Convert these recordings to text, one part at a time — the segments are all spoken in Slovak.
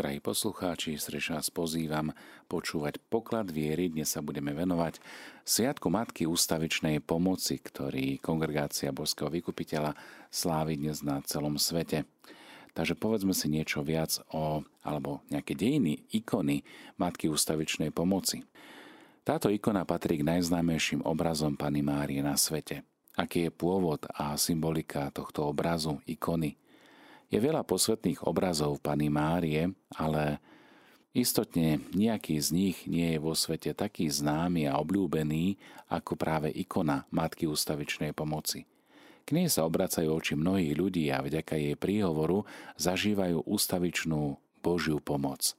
Drahí poslucháči, srdečne vás pozývam počúvať poklad viery. Dnes sa budeme venovať Sviatku Matky ústavičnej pomoci, ktorý Kongregácia Božského vykupiteľa slávi dnes na celom svete. Takže povedzme si niečo viac o, alebo nejaké dejiny, ikony Matky ústavičnej pomoci. Táto ikona patrí k najznámejším obrazom Pany Márie na svete. Aký je pôvod a symbolika tohto obrazu, ikony – je veľa posvetných obrazov Pany Márie, ale istotne nejaký z nich nie je vo svete taký známy a obľúbený ako práve ikona Matky ústavičnej pomoci. K nej sa obracajú oči mnohých ľudí a vďaka jej príhovoru zažívajú ústavičnú Božiu pomoc.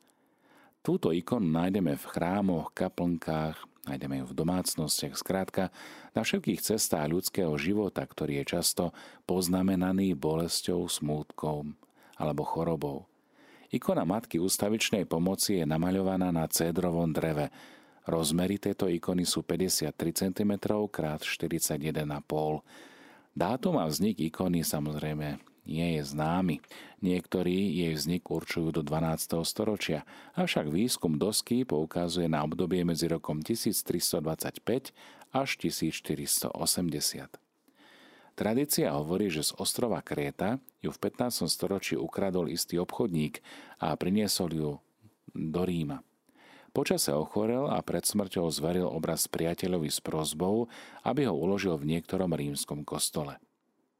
Túto ikonu nájdeme v chrámoch, kaplnkách, Nájdeme ju v domácnostiach, skrátka na všetkých cestách ľudského života, ktorý je často poznamenaný bolesťou, smútkom alebo chorobou. Ikona Matky ústavičnej pomoci je namaľovaná na cédrovom dreve. Rozmery tejto ikony sú 53 cm x 41,5 Dátum a vznik ikony samozrejme nie je známy. Niektorí jej vznik určujú do 12. storočia, avšak výskum dosky poukazuje na obdobie medzi rokom 1325 až 1480. Tradícia hovorí, že z ostrova Kréta ju v 15. storočí ukradol istý obchodník a priniesol ju do Ríma. Počase ochorel a pred smrťou zveril obraz priateľovi s prozbou, aby ho uložil v niektorom rímskom kostole.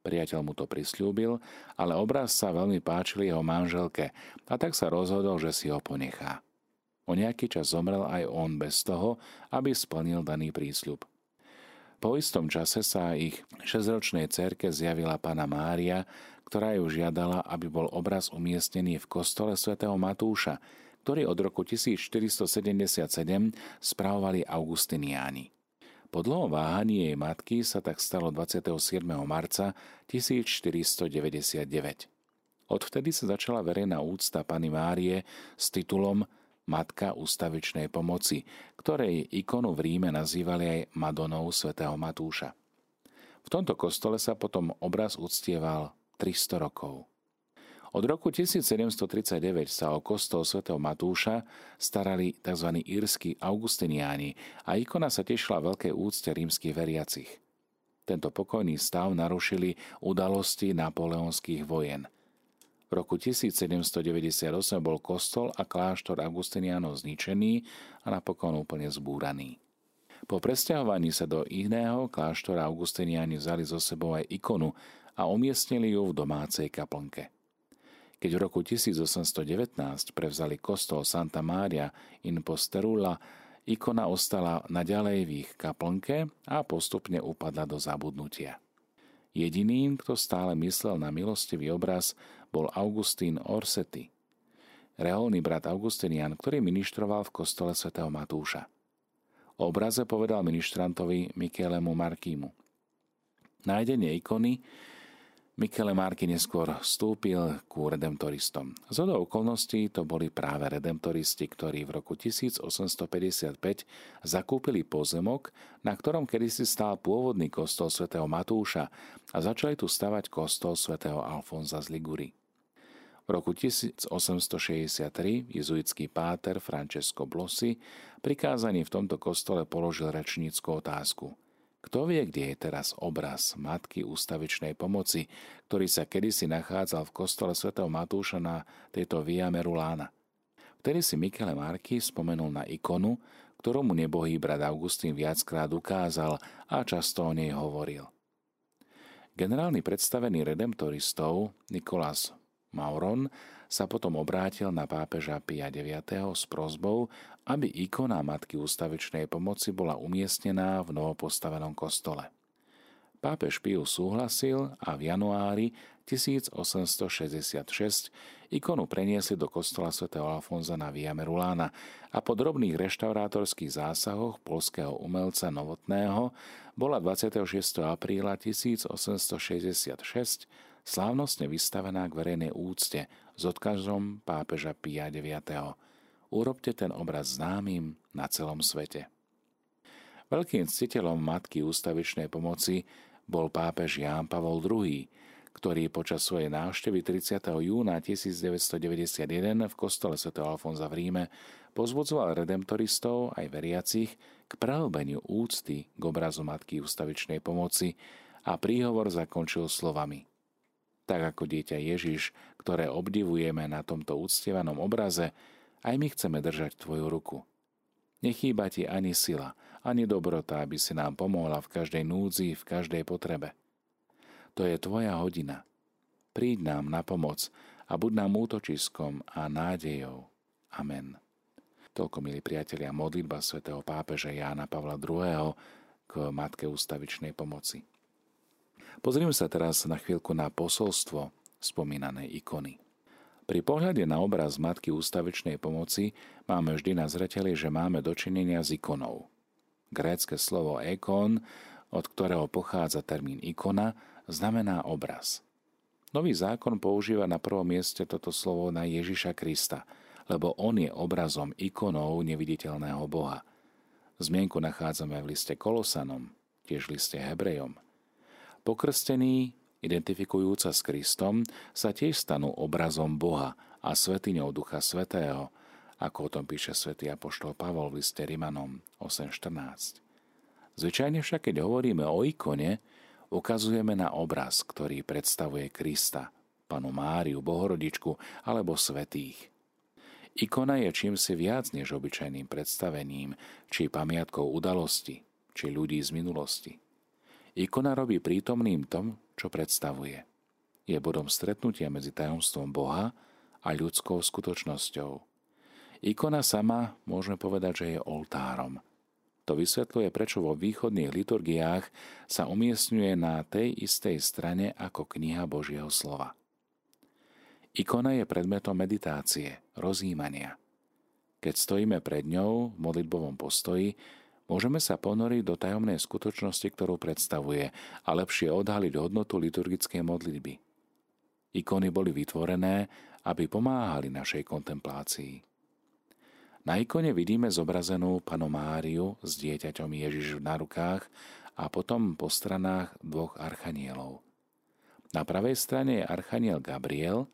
Priateľ mu to prislúbil, ale obraz sa veľmi páčil jeho manželke a tak sa rozhodol, že si ho ponechá. O nejaký čas zomrel aj on bez toho, aby splnil daný prísľub. Po istom čase sa ich šesťročnej cerke zjavila pána Mária, ktorá ju žiadala, aby bol obraz umiestnený v kostole svätého Matúša, ktorý od roku 1477 spravovali augustiniáni. Po dlhom váhaní jej matky sa tak stalo 27. marca 1499. Odvtedy sa začala verejná úcta Pany Márie s titulom Matka ústavičnej pomoci, ktorej ikonu v Ríme nazývali aj Madonou svätého Matúša. V tomto kostole sa potom obraz uctieval 300 rokov. Od roku 1739 sa o kostol svätého Matúša starali tzv. írsky augustiniáni a ikona sa tešila veľkej úcte rímskych veriacich. Tento pokojný stav narušili udalosti napoleonských vojen. V roku 1798 bol kostol a kláštor Augustinianov zničený a napokon úplne zbúraný. Po presťahovaní sa do iného kláštora Augustiniani vzali zo sebou aj ikonu a umiestnili ju v domácej kaplnke. Keď v roku 1819 prevzali kostol Santa Mária in Posterula, ikona ostala naďalej v ich kaplnke a postupne upadla do zabudnutia. Jediným, kto stále myslel na milostivý obraz, bol Augustín Orsetti, reholný brat Augustinian, ktorý ministroval v kostole svätého Matúša. O obraze povedal ministrantovi Mikelemu Markímu. Nájdenie ikony Michele Marky neskôr vstúpil ku redemptoristom. Z okolností to boli práve redemptoristi, ktorí v roku 1855 zakúpili pozemok, na ktorom kedysi stál pôvodný kostol svätého Matúša a začali tu stavať kostol svätého Alfonza z Ligury. V roku 1863 jezuitský páter Francesco Blossi prikázaný v tomto kostole položil rečníckú otázku – kto vie, kde je teraz obraz Matky ústavičnej pomoci, ktorý sa kedysi nachádzal v kostole svätého Matúša na tejto Via Merulána. Vtedy si Michele Marky spomenul na ikonu, ktorú mu nebohý brat Augustín viackrát ukázal a často o nej hovoril. Generálny predstavený redemptoristov Nikolás Mauron sa potom obrátil na pápeža Pia IX. s prozbou, aby ikona Matky ústavičnej pomoci bola umiestnená v novopostavenom kostole. Pápež Pius súhlasil a v januári 1866 ikonu preniesli do kostola svätého Alfonza na Via Merulána a po drobných reštaurátorských zásahoch polského umelca Novotného bola 26. apríla 1866 slávnostne vystavená k verejnej úcte s odkazom pápeža Pia IX. Urobte ten obraz známym na celom svete. Veľkým ctiteľom matky ústavičnej pomoci bol pápež Ján Pavol II, ktorý počas svojej návštevy 30. júna 1991 v kostole Sv. Alfonza v Ríme pozbudzoval redemptoristov aj veriacich k prehlbeniu úcty k obrazu Matky ústavičnej pomoci a príhovor zakončil slovami. Tak ako dieťa Ježiš, ktoré obdivujeme na tomto úctievanom obraze, aj my chceme držať tvoju ruku. Nechýba ti ani sila, ani dobrota, aby si nám pomohla v každej núdzi, v každej potrebe. To je tvoja hodina. Príď nám na pomoc a buď nám útočiskom a nádejou. Amen. Toľko, milí priatelia, modlitba svätého pápeža Jána Pavla II. k Matke ústavičnej pomoci. Pozrime sa teraz na chvíľku na posolstvo spomínanej ikony. Pri pohľade na obraz Matky ústavičnej pomoci máme vždy na zreteli, že máme dočinenia s ikonou. Grécke slovo ekon, od ktorého pochádza termín ikona, znamená obraz. Nový zákon používa na prvom mieste toto slovo na Ježiša Krista, lebo on je obrazom ikonou neviditeľného Boha. Zmienku nachádzame v liste Kolosanom, tiež v liste Hebrejom. Pokrstení, identifikujúca s Kristom, sa tiež stanú obrazom Boha a svetiňou Ducha Svetého, ako o tom píše svätý Apoštol Pavol v liste Rimanom 8.14. Zvyčajne však, keď hovoríme o ikone, ukazujeme na obraz, ktorý predstavuje Krista, panu Máriu, Bohorodičku alebo svetých. Ikona je čím si viac než obyčajným predstavením, či pamiatkou udalosti, či ľudí z minulosti. Ikona robí prítomným tom, čo predstavuje. Je bodom stretnutia medzi tajomstvom Boha a ľudskou skutočnosťou – Ikona sama, môžeme povedať, že je oltárom. To vysvetľuje, prečo vo východných liturgiách sa umiestňuje na tej istej strane ako kniha Božieho slova. Ikona je predmetom meditácie, rozjímania. Keď stojíme pred ňou v modlitbovom postoji, môžeme sa ponoriť do tajomnej skutočnosti, ktorú predstavuje a lepšie odhaliť hodnotu liturgickej modlitby. Ikony boli vytvorené, aby pomáhali našej kontemplácii. Na ikone vidíme zobrazenú panu Máriu s dieťaťom Ježiš na rukách a potom po stranách dvoch archanielov. Na pravej strane je archaniel Gabriel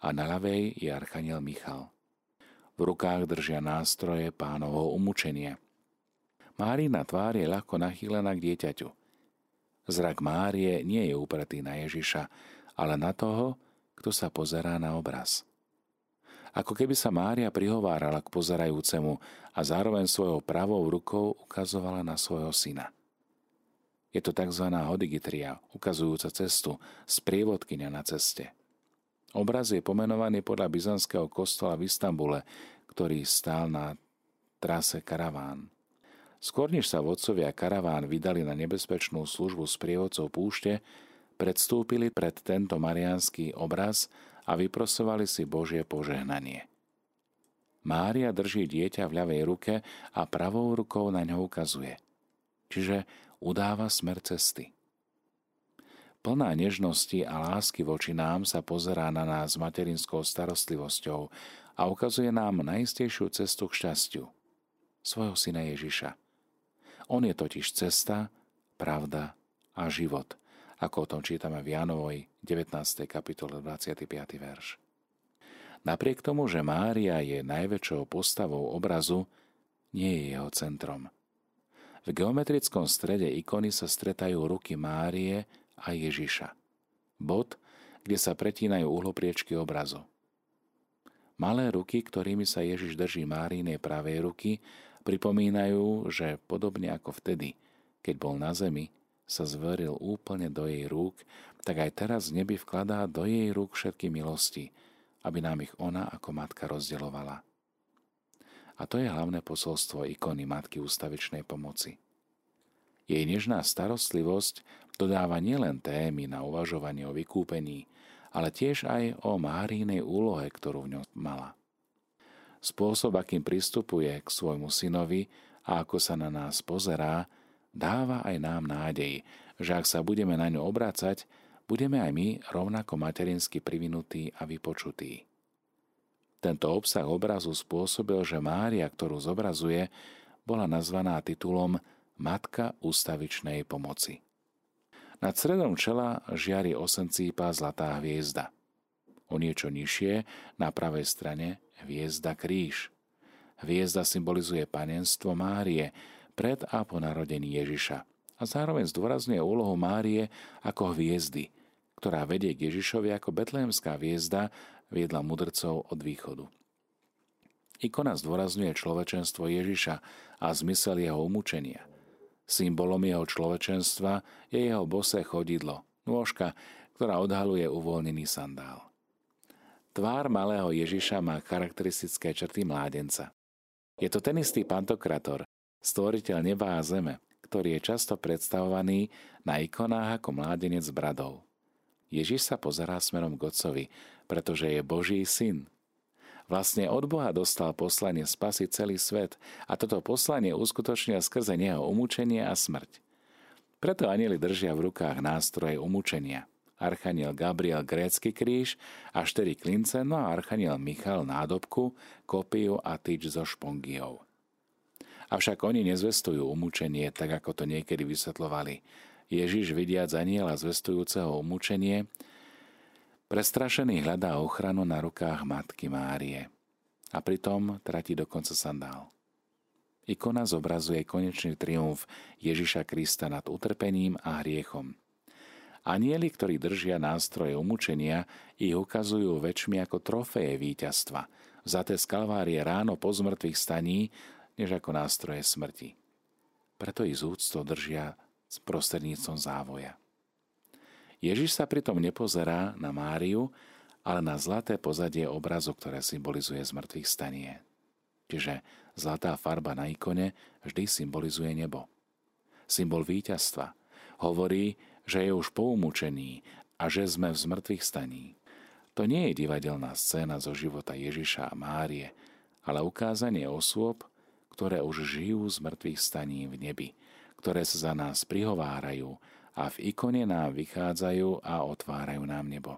a na ľavej je archaniel Michal. V rukách držia nástroje pánovho umúčenia. Márina tvár je ľahko nachýlená k dieťaťu. Zrak Márie nie je upretý na Ježiša, ale na toho, kto sa pozerá na obraz – ako keby sa Mária prihovárala k pozerajúcemu a zároveň svojou pravou rukou ukazovala na svojho syna. Je to tzv. hodigitria, ukazujúca cestu, sprievodkynia na ceste. Obraz je pomenovaný podľa byzantského kostola v Istambule, ktorý stál na trase karaván. Skôr než sa vodcovia karaván vydali na nebezpečnú službu s prievodcov púšte, predstúpili pred tento mariánsky obraz a vyprosovali si Božie požehnanie. Mária drží dieťa v ľavej ruke a pravou rukou na ňo ukazuje, čiže udáva smer cesty. Plná nežnosti a lásky voči nám sa pozerá na nás materinskou starostlivosťou a ukazuje nám najistejšiu cestu k šťastiu, svojho syna Ježiša. On je totiž cesta, pravda a život – ako o tom čítame v Jánovej 19. kapitole 25. verš. Napriek tomu, že Mária je najväčšou postavou obrazu, nie je jeho centrom. V geometrickom strede ikony sa stretajú ruky Márie a Ježiša. Bod, kde sa pretínajú uhlopriečky obrazu. Malé ruky, ktorými sa Ježiš drží Márinej pravej ruky, pripomínajú, že podobne ako vtedy, keď bol na zemi, sa zveril úplne do jej rúk, tak aj teraz v nebi vkladá do jej rúk všetky milosti, aby nám ich ona ako matka rozdelovala. A to je hlavné posolstvo ikony Matky ústavičnej pomoci. Jej nežná starostlivosť dodáva nielen témy na uvažovanie o vykúpení, ale tiež aj o Márínej úlohe, ktorú v ňom mala. Spôsob, akým pristupuje k svojmu synovi a ako sa na nás pozerá, dáva aj nám nádej, že ak sa budeme na ňu obrácať, budeme aj my rovnako materinsky privinutí a vypočutí. Tento obsah obrazu spôsobil, že Mária, ktorú zobrazuje, bola nazvaná titulom Matka ústavičnej pomoci. Nad stredom čela žiari osencípa zlatá hviezda. O niečo nižšie, na pravej strane, hviezda kríž. Hviezda symbolizuje panenstvo Márie pred a po narodení Ježiša a zároveň zdôrazňuje úlohu Márie ako hviezdy, ktorá vedie k Ježišovi ako betlehemská hviezda viedla mudrcov od východu. Ikona zdôrazňuje človečenstvo Ježiša a zmysel jeho umúčenia. Symbolom jeho človečenstva je jeho bosé chodidlo, nôžka, ktorá odhaluje uvoľnený sandál. Tvár malého Ježiša má charakteristické črty mládenca. Je to ten istý pantokrator, stvoriteľ neba a zeme, ktorý je často predstavovaný na ikonách ako mládenec s bradou. Ježiš sa pozerá smerom k Otcovi, pretože je Boží syn, Vlastne od Boha dostal poslanie spasiť celý svet a toto poslanie uskutočnil skrze neho umúčenie a smrť. Preto anieli držia v rukách nástroje umúčenia. Archaniel Gabriel grécky kríž a štyri klince, no a Archaniel Michal nádobku, kopiu a tyč so špongiou. Avšak oni nezvestujú umúčenie, tak ako to niekedy vysvetlovali. Ježiš vidiac aniela zvestujúceho umúčenie, Prestrašený hľadá ochranu na rukách Matky Márie a pritom tratí dokonca sandál. Ikona zobrazuje konečný triumf Ježiša Krista nad utrpením a hriechom. Anieli, ktorí držia nástroje umúčenia, ich ukazujú väčšmi ako trofeje víťazstva, vzaté z Kalvárie ráno po zmrtvých staní, než ako nástroje smrti. Preto ich z držia s prostredníctvom závoja. Ježiš sa pritom nepozerá na Máriu, ale na zlaté pozadie obrazu, ktoré symbolizuje zmrtvých stanie. Čiže zlatá farba na ikone vždy symbolizuje nebo. Symbol víťazstva. Hovorí, že je už poumúčený a že sme v zmrtvých staní. To nie je divadelná scéna zo života Ježiša a Márie, ale ukázanie osôb, ktoré už žijú z mŕtvych staní v nebi, ktoré sa za nás prihovárajú a v ikone nám vychádzajú a otvárajú nám nebo.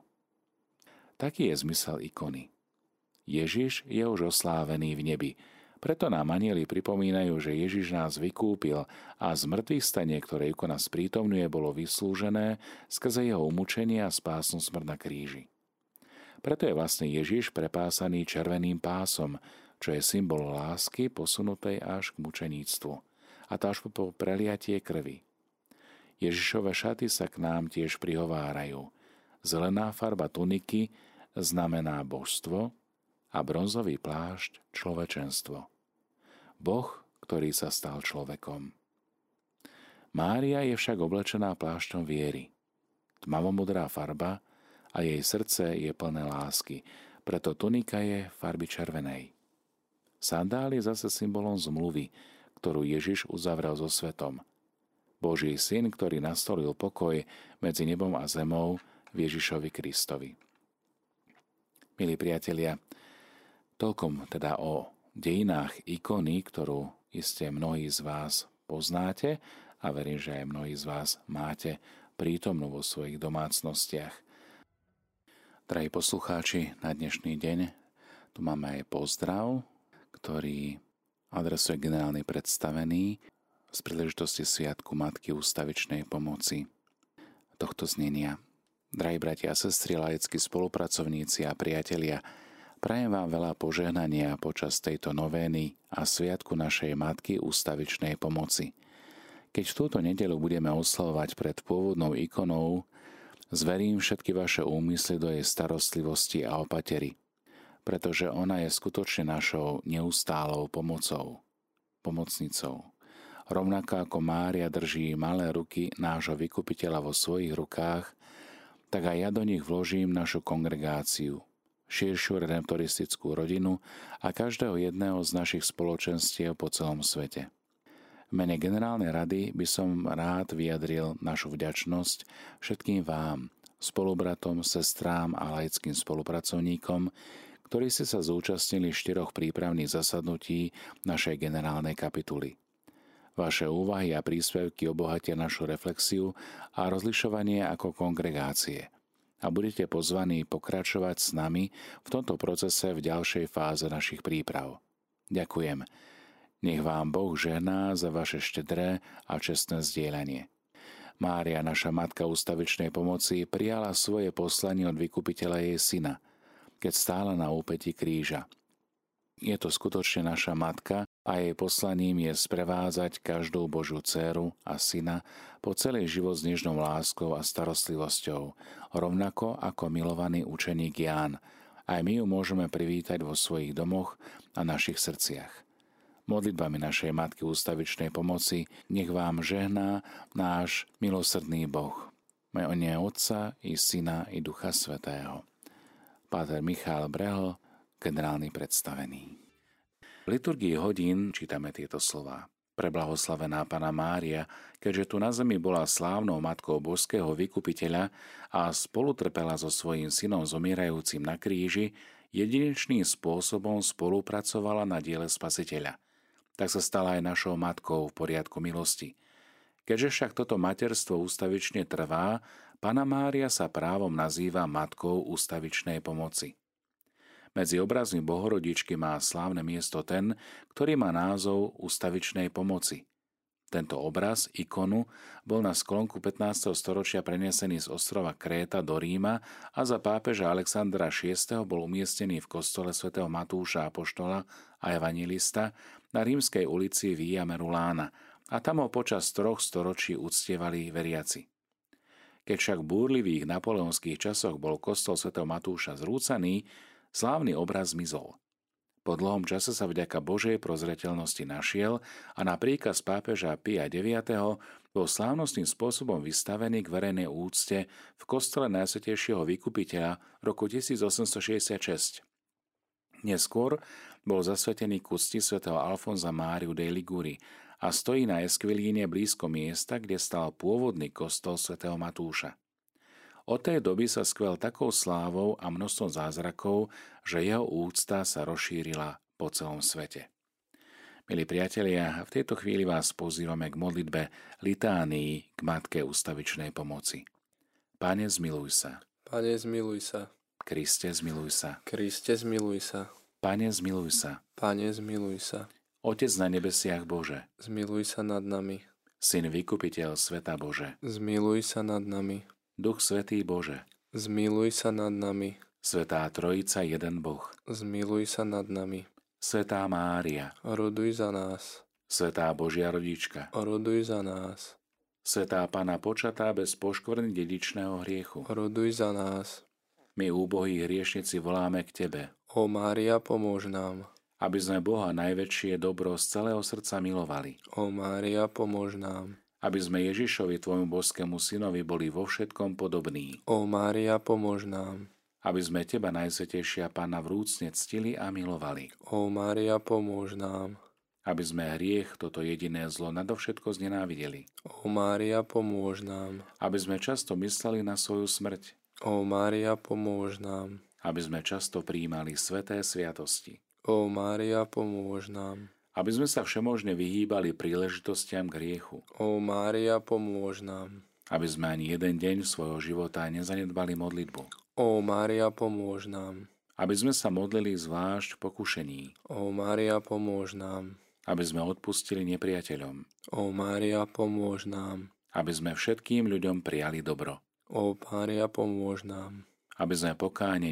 Taký je zmysel ikony. Ježiš je už oslávený v nebi, preto nám anieli pripomínajú, že Ježiš nás vykúpil a z stanie, ktoré ikona sprítomňuje, bolo vyslúžené skrze jeho umúčenie a spásnu smrť na kríži. Preto je vlastne Ježiš prepásaný červeným pásom, čo je symbol lásky posunutej až k mučeníctvu a to až po preliatie krvi. Ježišove šaty sa k nám tiež prihovárajú. Zelená farba tuniky znamená božstvo a bronzový plášť človečenstvo. Boh, ktorý sa stal človekom. Mária je však oblečená plášťom viery. Tmavomodrá farba a jej srdce je plné lásky, preto tunika je farby červenej. Sandál je zase symbolom zmluvy, ktorú Ježiš uzavrel so svetom – Boží syn, ktorý nastolil pokoj medzi nebom a zemou v Ježišovi Kristovi. Milí priatelia, toľkom teda o dejinách ikony, ktorú iste mnohí z vás poznáte a verím, že aj mnohí z vás máte prítomnú vo svojich domácnostiach. Drahí poslucháči, na dnešný deň tu máme aj pozdrav, ktorý adresuje generálny predstavený z príležitosti Sviatku Matky ústavičnej pomoci tohto znenia. Drahí bratia a sestry, laickí spolupracovníci a priatelia, prajem vám veľa požehnania počas tejto novény a Sviatku našej Matky ústavičnej pomoci. Keď túto nedelu budeme oslavovať pred pôvodnou ikonou, zverím všetky vaše úmysly do jej starostlivosti a opatery, pretože ona je skutočne našou neustálou pomocou, pomocnicou. Rovnako ako Mária drží malé ruky nášho vykupiteľa vo svojich rukách, tak aj ja do nich vložím našu kongregáciu, širšiu redemptoristickú rodinu a každého jedného z našich spoločenstiev po celom svete. V mene Generálnej rady by som rád vyjadril našu vďačnosť všetkým vám, spolubratom, sestrám a laickým spolupracovníkom, ktorí ste sa zúčastnili štyroch prípravných zasadnutí našej generálnej kapituly. Vaše úvahy a príspevky obohatia našu reflexiu a rozlišovanie ako kongregácie a budete pozvaní pokračovať s nami v tomto procese v ďalšej fáze našich príprav. Ďakujem. Nech vám Boh žehná za vaše štedré a čestné zdieľanie. Mária, naša Matka ústavičnej pomoci, prijala svoje poslanie od vykupiteľa jej syna, keď stála na úpeti kríža. Je to skutočne naša Matka a jej poslaním je sprevádzať každú Božiu dceru a syna po celý život s nežnou láskou a starostlivosťou, rovnako ako milovaný učeník Ján. Aj my ju môžeme privítať vo svojich domoch a našich srdciach modlitbami našej Matky ústavičnej pomoci, nech vám žehná náš milosrdný Boh. Mene Otca i Syna i Ducha Svetého. Páter Michal Brehl, generálny predstavený. Liturgii hodín čítame tieto slova. Preblahoslavená Pana Mária, keďže tu na zemi bola slávnou matkou božského vykupiteľa a spolutrpela so svojím synom zomierajúcim na kríži, jedinečným spôsobom spolupracovala na diele spasiteľa – tak sa stala aj našou matkou v poriadku milosti. Keďže však toto materstvo ústavične trvá, Pana Mária sa právom nazýva matkou ústavičnej pomoci. Medzi obrazmi Bohorodičky má slávne miesto ten, ktorý má názov ústavičnej pomoci – tento obraz, ikonu, bol na sklonku 15. storočia prenesený z ostrova Kréta do Ríma a za pápeža Alexandra VI. bol umiestnený v kostole svätého Matúša Apoštola a evangelista na rímskej ulici Via Merulána a tam ho počas troch storočí uctievali veriaci. Keď však v búrlivých napoleonských časoch bol kostol svätého Matúša zrúcaný, slávny obraz zmizol – po dlhom čase sa vďaka Božej prozreteľnosti našiel a na príkaz pápeža Pia IX. bol slávnostným spôsobom vystavený k verejnej úcte v kostole Najsvetejšieho vykupiteľa roku 1866. Neskôr bol zasvetený k úcti svätého Alfonza Máriu de Liguri a stojí na Eskvilíne blízko miesta, kde stal pôvodný kostol svätého Matúša. Od tej doby sa skvel takou slávou a množstvom zázrakov, že jeho úcta sa rozšírila po celom svete. Milí priatelia, v tejto chvíli vás pozývame k modlitbe litánii k Matke ústavičnej pomoci. Pane, zmiluj sa. Pane, zmiluj sa. Kriste, zmiluj sa. Kriste, zmiluj sa. Pane, zmiluj sa. Pane, zmiluj sa. Otec na nebesiach Bože. Zmiluj sa nad nami. Syn vykupiteľ sveta Bože. Zmiluj sa nad nami. Duch Svetý Bože, zmiluj sa nad nami. Svetá Trojica, jeden Boh, zmiluj sa nad nami. Svetá Mária, roduj za nás. Svetá Božia rodička, roduj za nás. Svetá Pana počatá bez poškvrny dedičného hriechu, roduj za nás. My úbohí hriešnici voláme k Tebe. O Mária, pomôž nám. Aby sme Boha najväčšie dobro z celého srdca milovali. O Mária, pomôž nám aby sme Ježišovi, tvojmu boskému synovi, boli vo všetkom podobní. O Mária, pomôž nám. Aby sme Teba, Najsvetejšia Pána, vrúcne ctili a milovali. O Mária, pomôž nám. Aby sme hriech, toto jediné zlo, nadovšetko znenávideli. O Mária, pomôž nám. Aby sme často mysleli na svoju smrť. O Mária, pomôž nám. Aby sme často príjmali sveté sviatosti. O Mária, pomôž nám aby sme sa všemožne vyhýbali príležitostiam k hriechu. O Mária, pomôž nám. Aby sme ani jeden deň svojho života nezanedbali modlitbu. O Mária, pomôž nám. Aby sme sa modlili zvlášť v pokušení. O Mária, pomôž nám. Aby sme odpustili nepriateľom. O Mária, pomôž nám. Aby sme všetkým ľuďom prijali dobro. O Mária, pomôž nám. Aby sme pokáne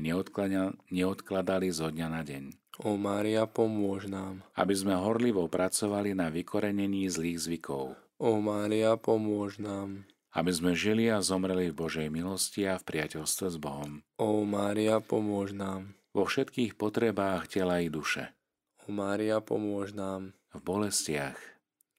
neodkladali zo dňa na deň O Mária, pomôž nám. Aby sme horlivo pracovali na vykorenení zlých zvykov. O Mária, pomôž nám. Aby sme žili a zomreli v Božej milosti a v priateľstve s Bohom. O Mária, pomôž nám. Vo všetkých potrebách tela i duše. O Mária, pomôž nám. V bolestiach.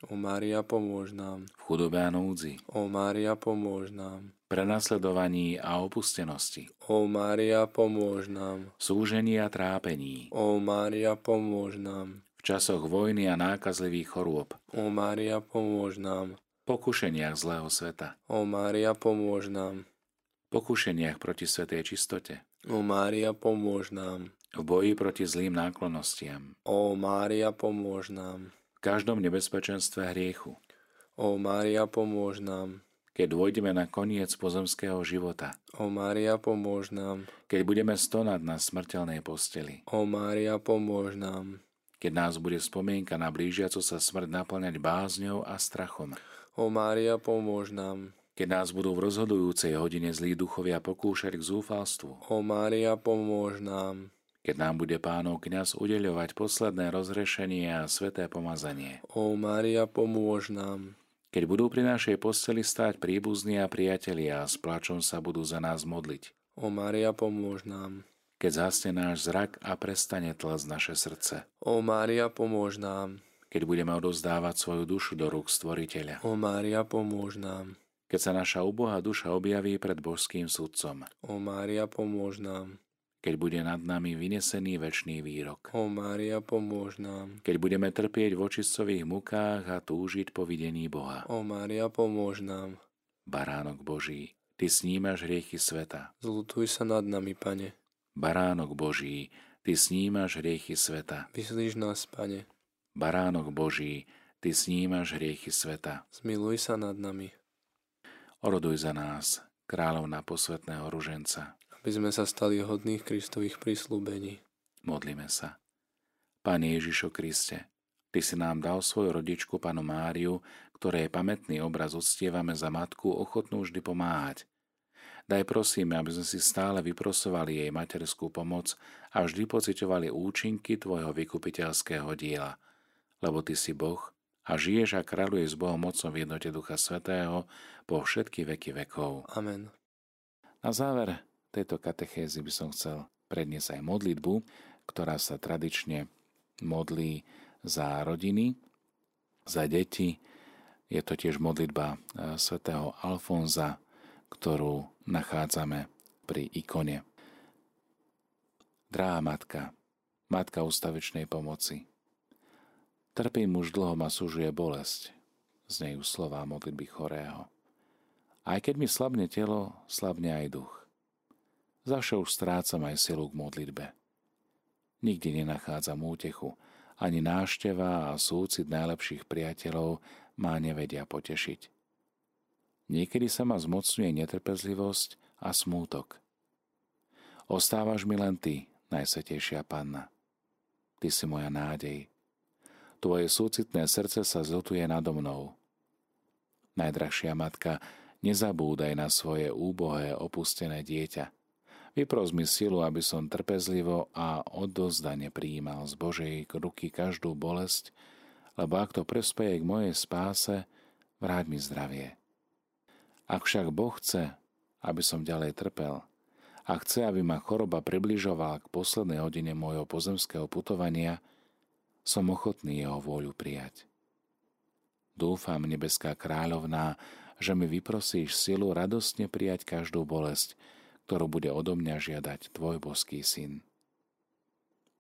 O Mária, pomôž nám. V chudobe a núdzi. O Mária, pomôž nám prenasledovaní a opustenosti. O Mária, pomôž nám. Súžení a trápení. O Mária, pomôž nám. V časoch vojny a nákazlivých chorôb. O Mária, pomôž nám. Pokušeniach zlého sveta. O Mária, pomôž nám. Pokušeniach proti svetej čistote. O Mária, pomôž nám. V boji proti zlým náklonostiam. O Mária, pomôž nám. V každom nebezpečenstve hriechu. O Mária, pomôž nám keď dôjdeme na koniec pozemského života. O Mária, pomôž nám. Keď budeme stonať na smrteľnej posteli. O Mária, pomôž nám. Keď nás bude spomienka na blížiacu sa smrť naplňať bázňou a strachom. O Mária, pomôž nám. keď nás budú v rozhodujúcej hodine zlí duchovia pokúšať k zúfalstvu, O Mária, pomôž nám. keď nám bude pánov kňaz udeľovať posledné rozrešenie a sveté pomazanie, O Mária, pomôž nám. Keď budú pri našej posteli stáť príbuzní a priatelia a s plačom sa budú za nás modliť, O Mária, pomôž nám. keď zhasne náš zrak a prestane tlesť naše srdce, O Mária, pomôž nám. keď budeme odovzdávať svoju dušu do rúk Stvoriteľa, O Mária, pomôž nám. keď sa naša ubohá duša objaví pred božským sudcom, O Mária, pomôž nám. Keď bude nad nami vynesený väčší výrok, O Mária, pomôž nám. keď budeme trpieť v očistcových mukách a túžiť po videní Boha. O Mária, pomôž nám. Baránok Boží, Ty snímaš hriechy sveta. Zlutuj sa nad nami, Pane. Baránok Boží, Ty snímaš hriechy sveta. Vyslíš nás, Pane. Baránok Boží, Ty snímaš hriechy sveta. Zmiluj sa nad nami, Oroduj za nás, kráľovna posvetného ruženca. Aby sme sa stali hodných Kristových prislúbení. Modlíme sa. Pane Ježišo Kriste, Ty si nám dal svoju rodičku, panu Máriu, ktorej pamätný obraz uctievame za matku, ochotnú vždy pomáhať. Daj prosíme, aby sme si stále vyprosovali jej materskú pomoc a vždy pocitovali účinky Tvojho vykupiteľského diela, lebo Ty si Boh a žiješ a kráľuješ s Bohom mocom v jednote Ducha Svetého po všetky veky vekov. Amen. Na záver tejto katechézy by som chcel predniesť aj modlitbu, ktorá sa tradične modlí za rodiny, za deti. Je to tiež modlitba eh, svätého Alfonza, ktorú nachádzame pri ikone. Drahá matka, matka ustavičnej pomoci, trpím už dlho ma súžuje bolesť, znejú slová modlitby chorého. Aj keď mi slabne telo, slabne aj duch. Zavše už strácam aj silu k modlitbe. Nikdy nenachádzam útechu, ani nášteva a súcit najlepších priateľov má nevedia potešiť. Niekedy sa ma zmocňuje netrpezlivosť a smútok. Ostávaš mi len ty, najsvetejšia panna. Ty si moja nádej. Tvoje súcitné srdce sa zotuje nado mnou. Najdrahšia matka, nezabúdaj na svoje úbohé, opustené dieťa. Vypros mi silu, aby som trpezlivo a odozdane prijímal z Božej ruky každú bolesť, lebo ak to prespeje k mojej spáse, vráť mi zdravie. Ak však Boh chce, aby som ďalej trpel, a chce, aby ma choroba približovala k poslednej hodine môjho pozemského putovania, som ochotný jeho vôľu prijať. Dúfam, nebeská kráľovná, že mi vyprosíš silu radostne prijať každú bolesť, ktorú bude odo mňa žiadať tvoj boský syn.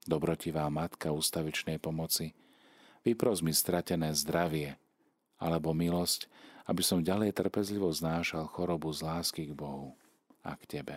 Dobrotivá matka ústavičnej pomoci, vypros mi stratené zdravie alebo milosť, aby som ďalej trpezlivo znášal chorobu z lásky k Bohu a k Tebe.